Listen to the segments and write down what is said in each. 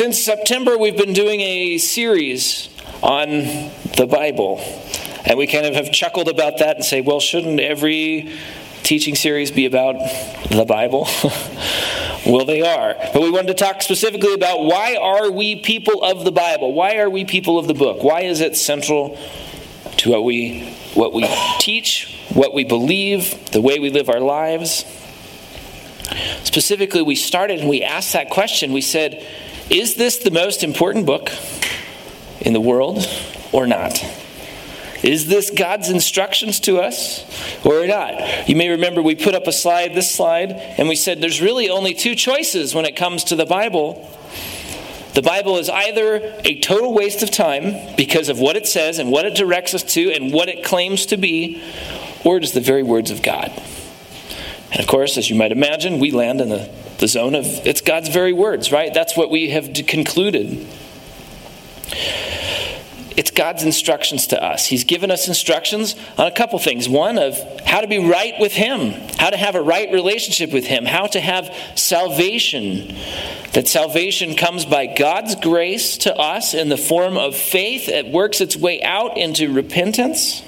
Since September, we've been doing a series on the Bible. And we kind of have chuckled about that and say, well, shouldn't every teaching series be about the Bible? well, they are. But we wanted to talk specifically about why are we people of the Bible? Why are we people of the book? Why is it central to what we what we teach, what we believe, the way we live our lives? Specifically, we started and we asked that question. We said, is this the most important book in the world or not? Is this God's instructions to us or not? You may remember we put up a slide, this slide, and we said there's really only two choices when it comes to the Bible. The Bible is either a total waste of time because of what it says and what it directs us to and what it claims to be, or it is the very words of God. And of course, as you might imagine, we land in the the zone of it's God's very words, right? That's what we have concluded. It's God's instructions to us. He's given us instructions on a couple things. One, of how to be right with Him, how to have a right relationship with Him, how to have salvation. That salvation comes by God's grace to us in the form of faith. It works its way out into repentance.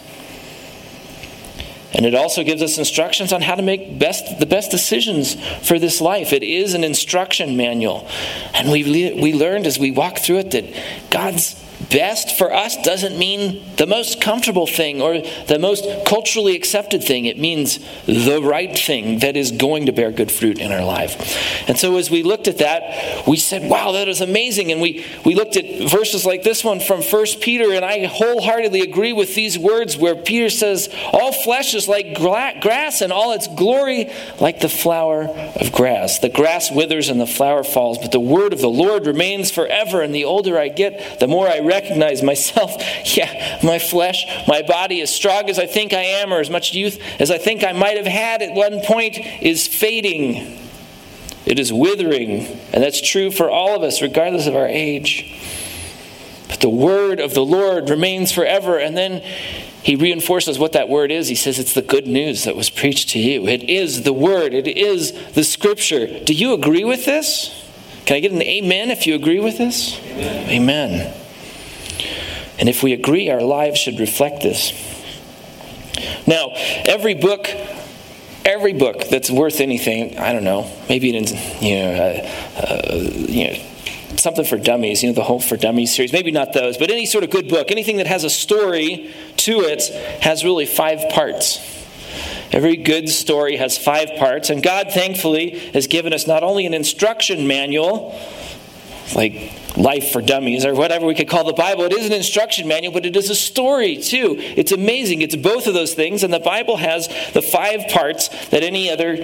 And it also gives us instructions on how to make best, the best decisions for this life. It is an instruction manual. And we, we learned as we walked through it that God's best for us doesn't mean the most comfortable thing or the most culturally accepted thing. It means the right thing that is going to bear good fruit in our life. And so as we looked at that, we said, wow, that is amazing. And we, we looked at verses like this one from First Peter, and I wholeheartedly agree with these words where Peter says, All flesh is like grass, and all its glory like the flower of grass. The grass withers and the flower falls, but the word of the Lord remains forever. And the older I get, the more I recognize myself. Yeah, my flesh, my body, as strong as I think I am, or as much youth as I think I might have had at one point, is fading. It is withering. And that's true for all of us, regardless of our age. But the word of the Lord remains forever. And then he reinforces what that word is. He says it's the good news that was preached to you. It is the word, it is the scripture. Do you agree with this? Can I get an amen if you agree with this? Amen. amen. And if we agree, our lives should reflect this. Now, every book, every book that's worth anything, I don't know, maybe it's, you know, uh, uh, you know, something for dummies, you know, the whole for Dummies series. Maybe not those, but any sort of good book, anything that has a story to it, has really five parts. Every good story has five parts, and God, thankfully, has given us not only an instruction manual, like life for dummies or whatever we could call the Bible. It is an instruction manual, but it is a story too. It's amazing. It's both of those things, and the Bible has the five parts that any other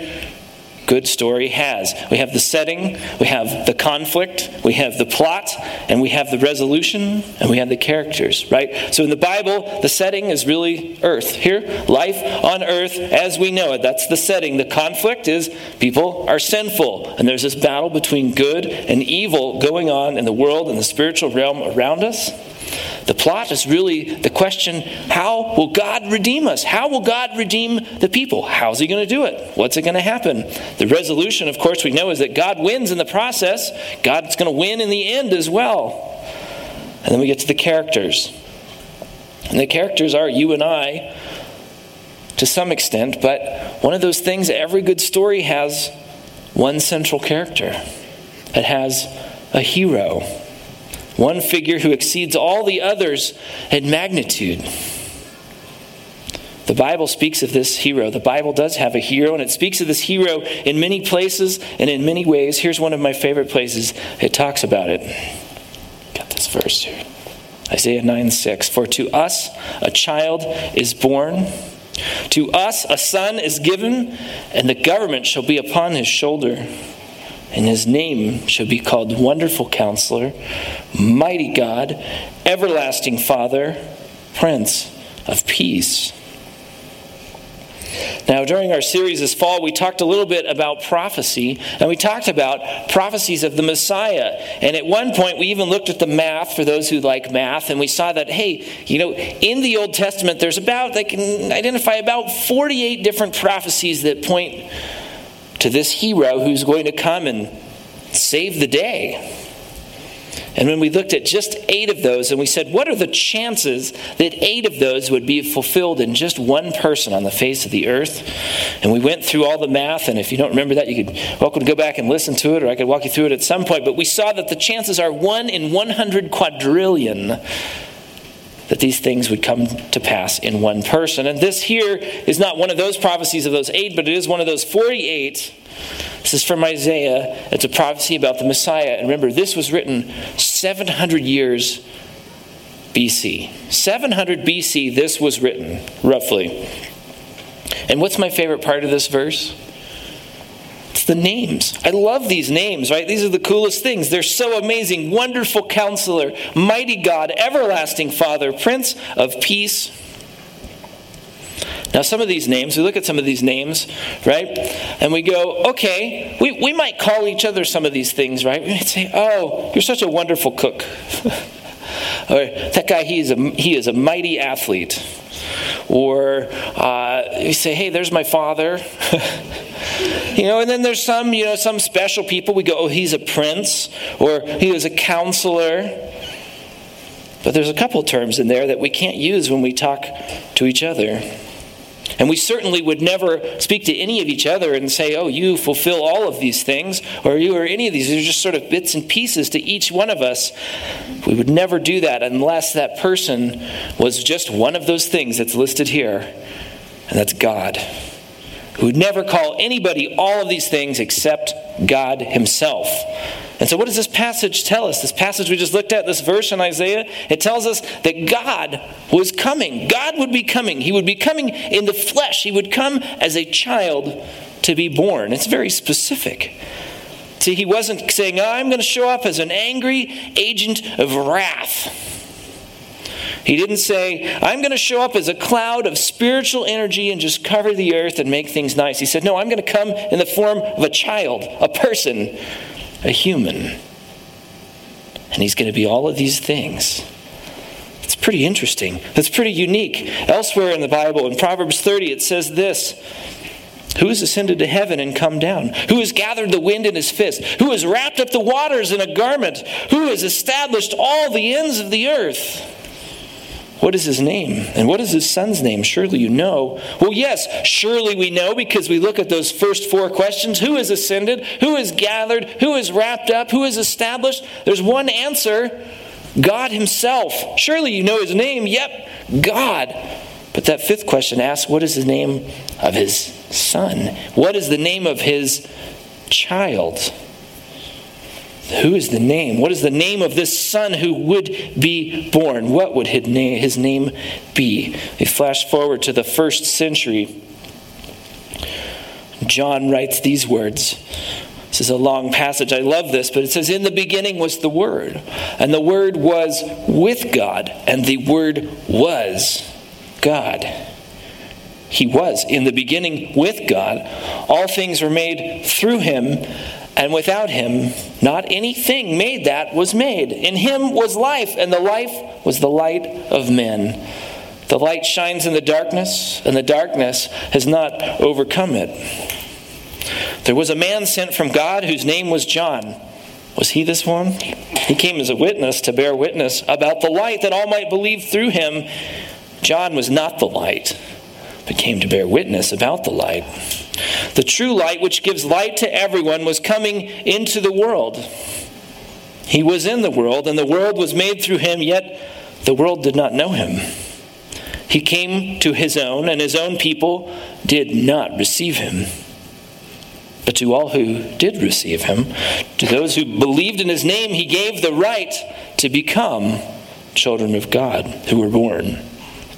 good story has. We have the setting, we have the conflict, we have the plot, and we have the resolution, and we have the characters, right? So in the Bible, the setting is really earth. Here, life on earth as we know it. That's the setting. The conflict is people are sinful, and there's this battle between good and evil going on in the world and the spiritual realm around us. The plot is really the question how will God redeem us? How will God redeem the people? How's He going to do it? What's it going to happen? The resolution, of course, we know is that God wins in the process, God's going to win in the end as well. And then we get to the characters. And the characters are you and I to some extent, but one of those things every good story has one central character. It has a hero one figure who exceeds all the others in magnitude. The Bible speaks of this hero. The Bible does have a hero, and it speaks of this hero in many places and in many ways. Here's one of my favorite places it talks about it. Got this verse here Isaiah 9 6. For to us a child is born, to us a son is given, and the government shall be upon his shoulder and his name shall be called Wonderful Counselor, Mighty God, Everlasting Father, Prince of Peace. Now, during our series this fall, we talked a little bit about prophecy, and we talked about prophecies of the Messiah. And at one point, we even looked at the math for those who like math, and we saw that, hey, you know, in the Old Testament, there's about, they can identify about 48 different prophecies that point to this hero who's going to come and save the day. And when we looked at just eight of those and we said, what are the chances that eight of those would be fulfilled in just one person on the face of the earth? And we went through all the math, and if you don't remember that, you could welcome to go back and listen to it, or I could walk you through it at some point. But we saw that the chances are one in 100 quadrillion that these things would come to pass in one person. And this here is not one of those prophecies of those eight, but it is one of those 48 this is from Isaiah. It's a prophecy about the Messiah. And remember, this was written 700 years BC. 700 BC, this was written, roughly. And what's my favorite part of this verse? The names. I love these names, right? These are the coolest things. They're so amazing. Wonderful counselor, mighty God, everlasting Father, Prince of Peace. Now, some of these names, we look at some of these names, right? And we go, okay, we, we might call each other some of these things, right? We might say, oh, you're such a wonderful cook. or that guy, he is a, he is a mighty athlete. Or uh, you say, hey, there's my father. you know, and then there's some, you know, some special people. We go, oh, he's a prince. Or he is a counselor. But there's a couple terms in there that we can't use when we talk to each other. And we certainly would never speak to any of each other and say, oh, you fulfill all of these things, or you are any of these. These are just sort of bits and pieces to each one of us. We would never do that unless that person was just one of those things that's listed here, and that's God. Would never call anybody all of these things except God Himself. And so, what does this passage tell us? This passage we just looked at, this verse in Isaiah, it tells us that God was coming. God would be coming. He would be coming in the flesh. He would come as a child to be born. It's very specific. See, he wasn't saying, oh, I'm going to show up as an angry agent of wrath. He didn't say, I'm going to show up as a cloud of spiritual energy and just cover the earth and make things nice. He said, No, I'm going to come in the form of a child, a person a human. And he's going to be all of these things. It's pretty interesting. That's pretty unique. Elsewhere in the Bible, in Proverbs 30, it says this Who has ascended to heaven and come down? Who has gathered the wind in his fist? Who has wrapped up the waters in a garment? Who has established all the ends of the earth? What is his name? And what is his son's name? Surely you know. Well, yes, surely we know because we look at those first four questions who has ascended? Who has gathered? Who has wrapped up? Who has established? There's one answer God Himself. Surely you know His name. Yep, God. But that fifth question asks what is the name of His son? What is the name of His child? Who is the name? What is the name of this son who would be born? What would his name be? We flash forward to the first century. John writes these words. This is a long passage. I love this, but it says, In the beginning was the Word, and the Word was with God, and the Word was God. He was in the beginning with God. All things were made through him and without him, not anything made that was made. In him was life, and the life was the light of men. The light shines in the darkness, and the darkness has not overcome it. There was a man sent from God whose name was John. Was he this one? He came as a witness to bear witness about the light that all might believe through him. John was not the light, but came to bear witness about the light. The true light, which gives light to everyone, was coming into the world. He was in the world, and the world was made through him, yet the world did not know him. He came to his own, and his own people did not receive him. But to all who did receive him, to those who believed in his name, he gave the right to become children of God who were born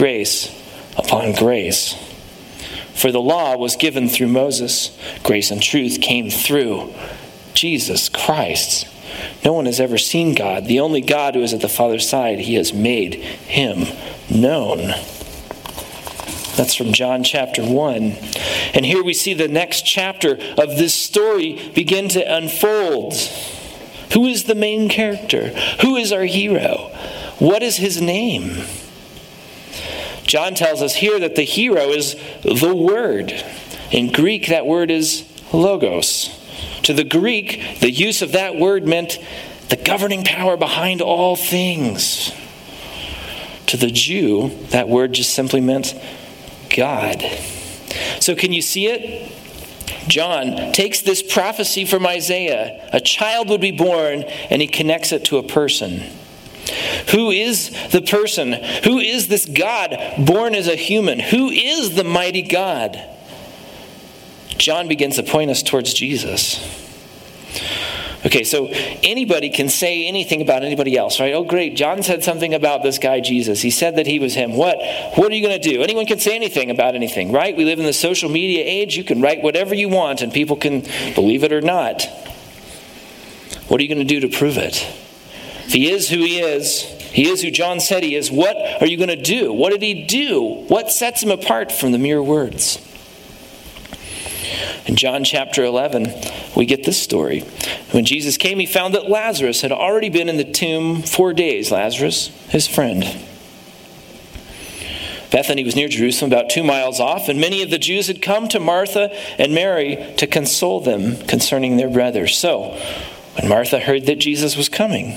grace upon grace. For the law was given through Moses, grace and truth came through Jesus Christ. No one has ever seen God. The only God who is at the Father's side, he has made him known. That's from John chapter 1. And here we see the next chapter of this story begin to unfold. Who is the main character? Who is our hero? What is his name? John tells us here that the hero is the Word. In Greek, that word is logos. To the Greek, the use of that word meant the governing power behind all things. To the Jew, that word just simply meant God. So, can you see it? John takes this prophecy from Isaiah a child would be born, and he connects it to a person. Who is the person? Who is this God born as a human? Who is the mighty God? John begins to point us towards Jesus. Okay, so anybody can say anything about anybody else, right? Oh, great, John said something about this guy Jesus. He said that he was him. What? What are you going to do? Anyone can say anything about anything, right? We live in the social media age. You can write whatever you want, and people can believe it or not. What are you going to do to prove it? If he is who he is, he is who John said he is, what are you going to do? What did he do? What sets him apart from the mere words? In John chapter 11, we get this story. When Jesus came, he found that Lazarus had already been in the tomb four days. Lazarus, his friend. Bethany was near Jerusalem, about two miles off, and many of the Jews had come to Martha and Mary to console them concerning their brother. So, when Martha heard that Jesus was coming,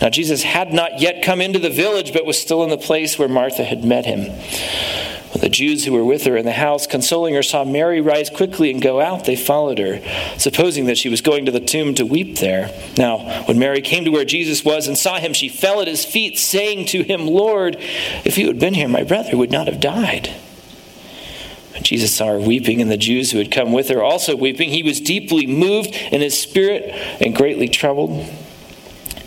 Now, Jesus had not yet come into the village, but was still in the place where Martha had met him. When the Jews who were with her in the house, consoling her, saw Mary rise quickly and go out, they followed her, supposing that she was going to the tomb to weep there. Now, when Mary came to where Jesus was and saw him, she fell at his feet, saying to him, Lord, if you had been here, my brother would not have died. When Jesus saw her weeping, and the Jews who had come with her also weeping, he was deeply moved in his spirit and greatly troubled.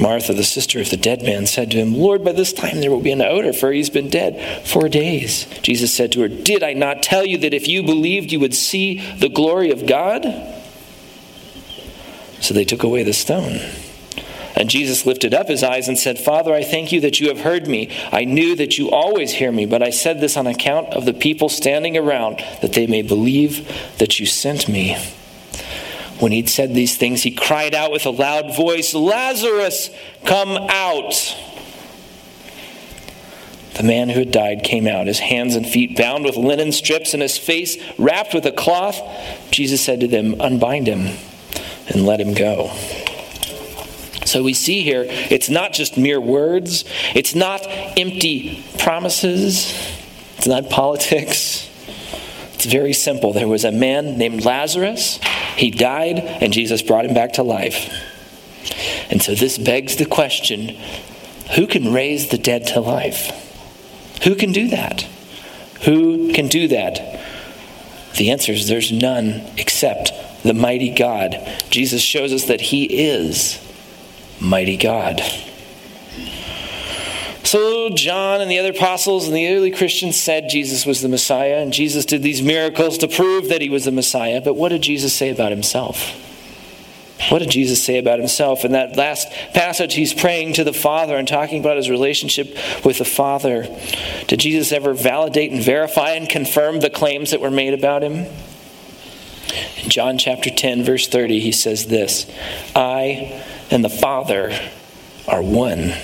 Martha, the sister of the dead man, said to him, Lord, by this time there will be an odor, for he's been dead four days. Jesus said to her, Did I not tell you that if you believed, you would see the glory of God? So they took away the stone. And Jesus lifted up his eyes and said, Father, I thank you that you have heard me. I knew that you always hear me, but I said this on account of the people standing around, that they may believe that you sent me. When he'd said these things, he cried out with a loud voice, Lazarus, come out. The man who had died came out, his hands and feet bound with linen strips and his face wrapped with a cloth. Jesus said to them, Unbind him and let him go. So we see here, it's not just mere words, it's not empty promises, it's not politics. It's very simple. There was a man named Lazarus he died, and Jesus brought him back to life. And so this begs the question who can raise the dead to life? Who can do that? Who can do that? The answer is there's none except the mighty God. Jesus shows us that he is mighty God. So, John and the other apostles and the early Christians said Jesus was the Messiah, and Jesus did these miracles to prove that he was the Messiah. But what did Jesus say about himself? What did Jesus say about himself? In that last passage, he's praying to the Father and talking about his relationship with the Father. Did Jesus ever validate and verify and confirm the claims that were made about him? In John chapter 10, verse 30, he says this I and the Father are one.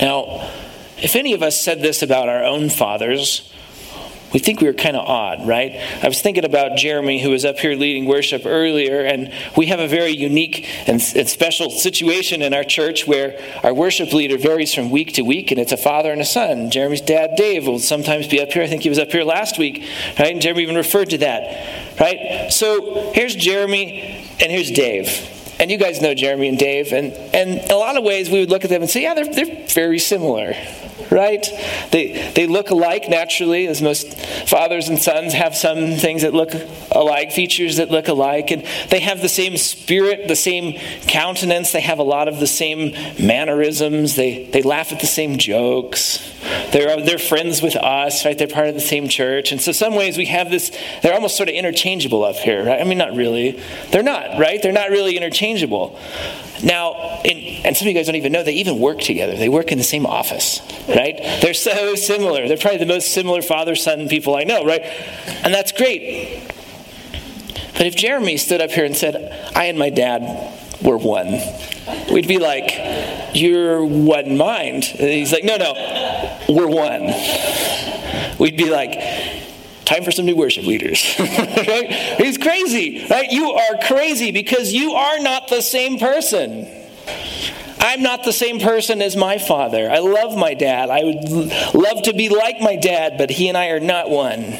Now, if any of us said this about our own fathers, we think we were kind of odd, right? I was thinking about Jeremy, who was up here leading worship earlier, and we have a very unique and, special situation in our church where our worship leader varies from week to week, and it's a father and a son. Jeremy's dad, Dave, will sometimes be up here. I think he was up here last week, right? And Jeremy even referred to that, right? So here's Jeremy, and here's Dave. And you guys know Jeremy and Dave, and, and in a lot of ways we would look at them and say, yeah, they're, they're very similar, right? They, they look alike naturally, as most fathers and sons have some things that look alike, features that look alike, and they have the same spirit, the same countenance, they have a lot of the same mannerisms, they, they laugh at the same jokes, they're, they're friends with us, right? They're part of the same church. And so, some ways we have this, they're almost sort of interchangeable up here, right? I mean, not really. They're not, right? They're not really interchangeable. Now, in, and some of you guys don't even know, they even work together. They work in the same office, right? They're so similar. They're probably the most similar father son people I know, right? And that's great. But if Jeremy stood up here and said, I and my dad were one, we'd be like, You're one mind. And he's like, No, no, we're one. We'd be like, Time for some new worship leaders. right? He's crazy, right? You are crazy because you are not the same person. I'm not the same person as my father. I love my dad. I would love to be like my dad, but he and I are not one.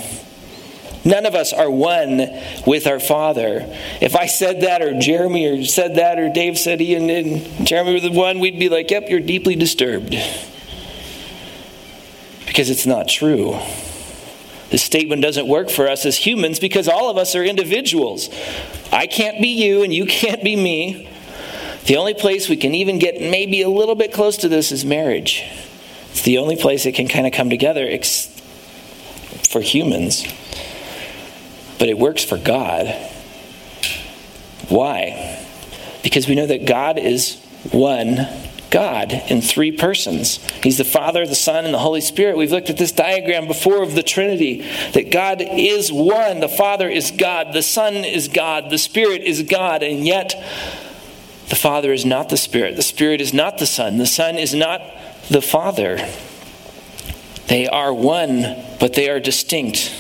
None of us are one with our Father. If I said that, or Jeremy, or said that, or Dave said he and, and Jeremy were the one, we'd be like, yep, you're deeply disturbed. Because it's not true. This statement doesn't work for us as humans because all of us are individuals. I can't be you, and you can't be me. The only place we can even get maybe a little bit close to this is marriage. It's the only place it can kind of come together for humans but it works for God. Why? Because we know that God is one God in three persons. He's the Father, the Son, and the Holy Spirit. We've looked at this diagram before of the Trinity that God is one. The Father is God, the Son is God, the Spirit is God, and yet the Father is not the Spirit, the Spirit is not the Son, the Son is not the Father. They are one, but they are distinct.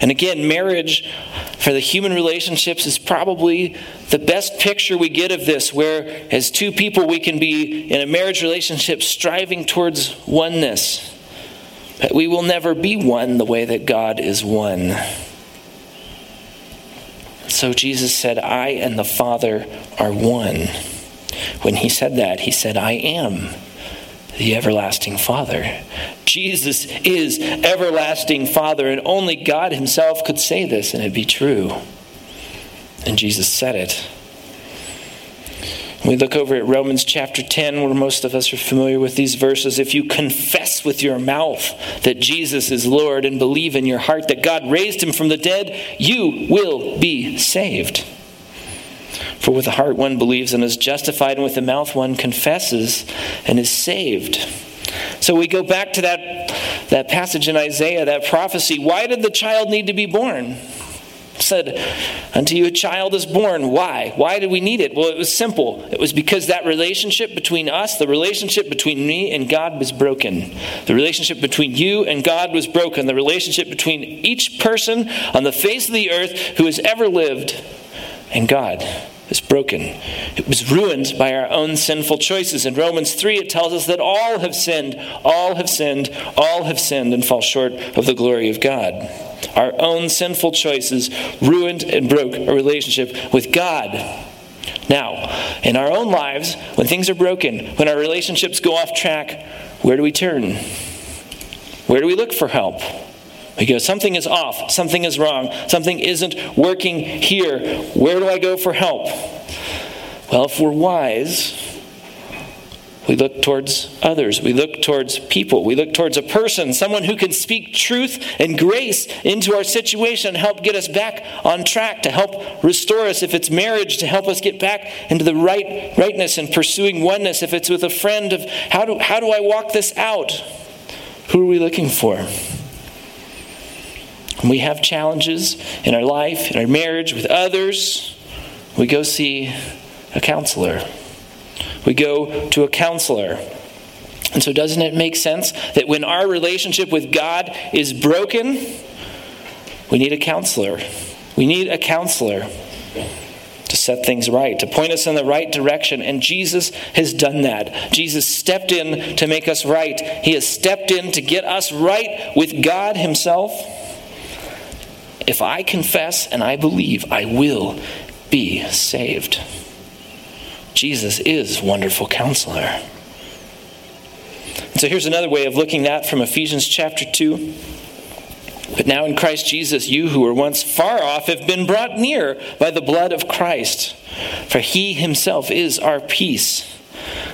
And again, marriage for the human relationships is probably the best picture we get of this, where as two people we can be in a marriage relationship striving towards oneness. But we will never be one the way that God is one. So Jesus said, I and the Father are one. When he said that, he said, I am the everlasting Father. Jesus is everlasting Father, and only God Himself could say this, and it'd be true. And Jesus said it. We look over at Romans chapter 10, where most of us are familiar with these verses. If you confess with your mouth that Jesus is Lord and believe in your heart that God raised him from the dead, you will be saved. For with the heart one believes and is justified, and with the mouth one confesses and is saved. So we go back to that, that passage in Isaiah, that prophecy. Why did the child need to be born? Said, Unto you a child is born. Why? Why did we need it? Well, it was simple. It was because that relationship between us, the relationship between me and God was broken. The relationship between you and God was broken. The relationship between each person on the face of the earth who has ever lived and God is broken. It was ruined by our own sinful choices. In Romans 3, it tells us that all have sinned, all have sinned, all have sinned and fall short of the glory of God. Our own sinful choices ruined and broke a relationship with God. Now, in our own lives, when things are broken, when our relationships go off track, where do we turn? Where do we look for help? We go, something is off, something is wrong, something isn't working here. Where do I go for help? Well, if we're wise, we look towards others. We look towards people. We look towards a person, someone who can speak truth and grace into our situation help get us back on track, to help restore us. If it's marriage, to help us get back into the right rightness and pursuing oneness. If it's with a friend of how do, how do I walk this out? Who are we looking for? We have challenges in our life, in our marriage, with others, we go see a counselor. We go to a counselor. And so, doesn't it make sense that when our relationship with God is broken, we need a counselor? We need a counselor to set things right, to point us in the right direction. And Jesus has done that. Jesus stepped in to make us right. He has stepped in to get us right with God Himself. If I confess and I believe, I will be saved. Jesus is wonderful counselor. And so here's another way of looking at that from Ephesians chapter 2. But now in Christ Jesus, you who were once far off have been brought near by the blood of Christ. For he himself is our peace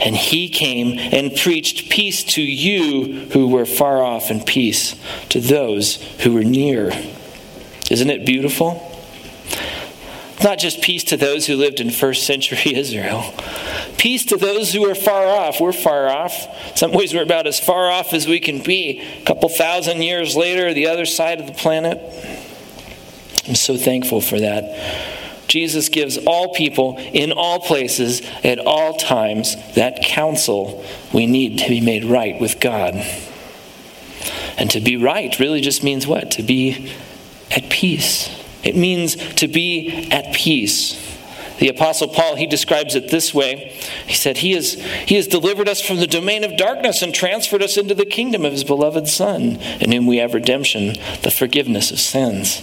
And he came and preached peace to you who were far off and peace to those who were near. Isn't it beautiful? Not just peace to those who lived in first century Israel. Peace to those who are far off. We're far off. Some ways, we're about as far off as we can be. A couple thousand years later, the other side of the planet. I'm so thankful for that. Jesus gives all people in all places at all times that counsel we need to be made right with God. And to be right really just means what? To be at peace. It means to be at peace. The apostle Paul, he describes it this way. He said, he has, he has delivered us from the domain of darkness and transferred us into the kingdom of his beloved Son, in whom we have redemption, the forgiveness of sins.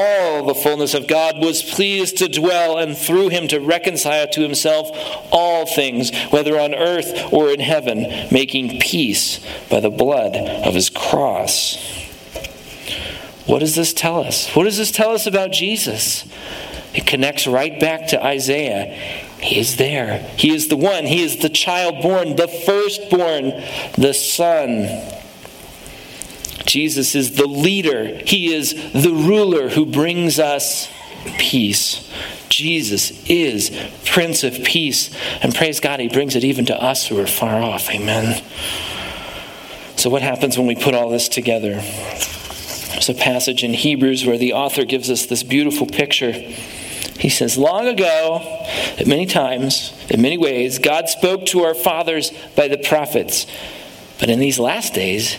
all the fullness of God was pleased to dwell, and through him to reconcile to himself all things, whether on earth or in heaven, making peace by the blood of his cross. What does this tell us? What does this tell us about Jesus? It connects right back to Isaiah. He is there. He is the one. He is the child born, the firstborn, the son Jesus is the leader, He is the ruler who brings us peace. Jesus is Prince of Peace. And praise God, He brings it even to us who are far off. Amen. So, what happens when we put all this together? There's a passage in Hebrews where the author gives us this beautiful picture. He says, Long ago, at many times, in many ways, God spoke to our fathers by the prophets. But in these last days,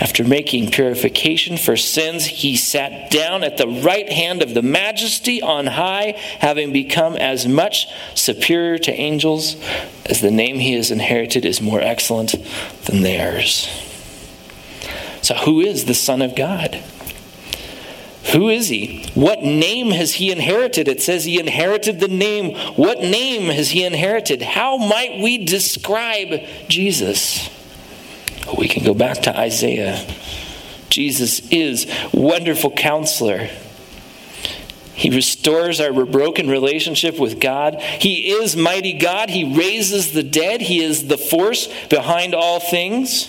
After making purification for sins, he sat down at the right hand of the majesty on high, having become as much superior to angels as the name he has inherited is more excellent than theirs. So, who is the Son of God? Who is he? What name has he inherited? It says he inherited the name. What name has he inherited? How might we describe Jesus? We can go back to Isaiah. Jesus is wonderful counselor. He restores our broken relationship with God. He is mighty God. He raises the dead. He is the force behind all things.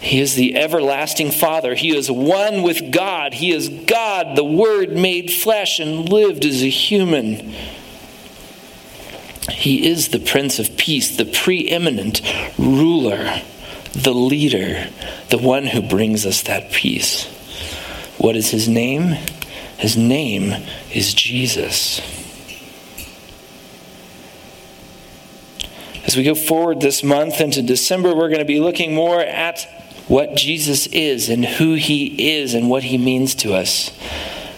He is the everlasting Father. He is one with God. He is God, the Word made flesh and lived as a human. He is the Prince of Peace, the preeminent ruler, the leader, the one who brings us that peace. What is his name? His name is Jesus. As we go forward this month into December, we're going to be looking more at what Jesus is and who he is and what he means to us.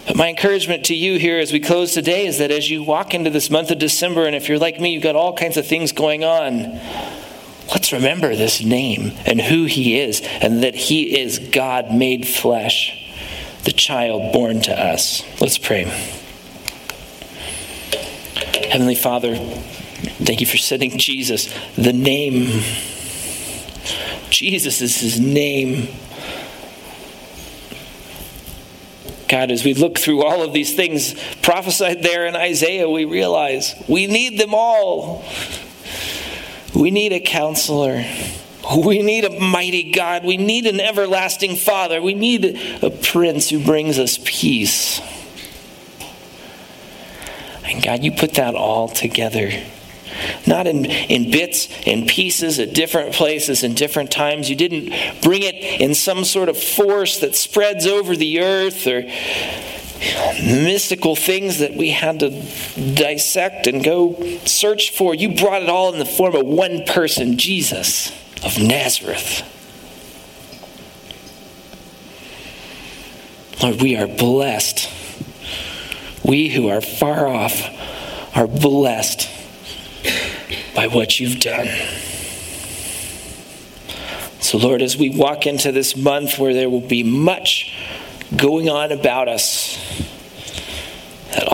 But my encouragement to you here as we close today is that as you walk into this month of December, and if you're like me, you've got all kinds of things going on, let's remember this name and who he is, and that he is God made flesh, the child born to us. Let's pray. Heavenly Father, thank you for sending Jesus, the name Jesus is his name. God, as we look through all of these things prophesied there in Isaiah, we realize we need them all. We need a counselor. We need a mighty God. We need an everlasting Father. We need a prince who brings us peace. And God, you put that all together not in, in bits and pieces at different places and different times. You didn't bring it in some sort of force that spreads over the earth or mystical things that we had to dissect and go search for. You brought it all in the form of one person, Jesus of Nazareth. Lord, we are blessed. We who are far off are blessed by what you've done. So, Lord, as we walk into this month where there will be much going on about us,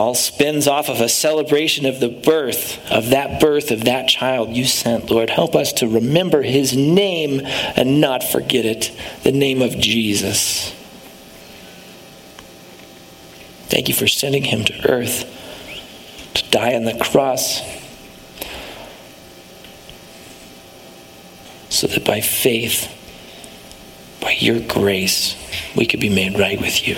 all spins off of a celebration of the birth, of that birth of that child you sent, Lord, help us to remember his name and not forget it the name of Jesus. Thank you for sending him to earth to die on the cross so that by faith, by your grace, we could be made right with you.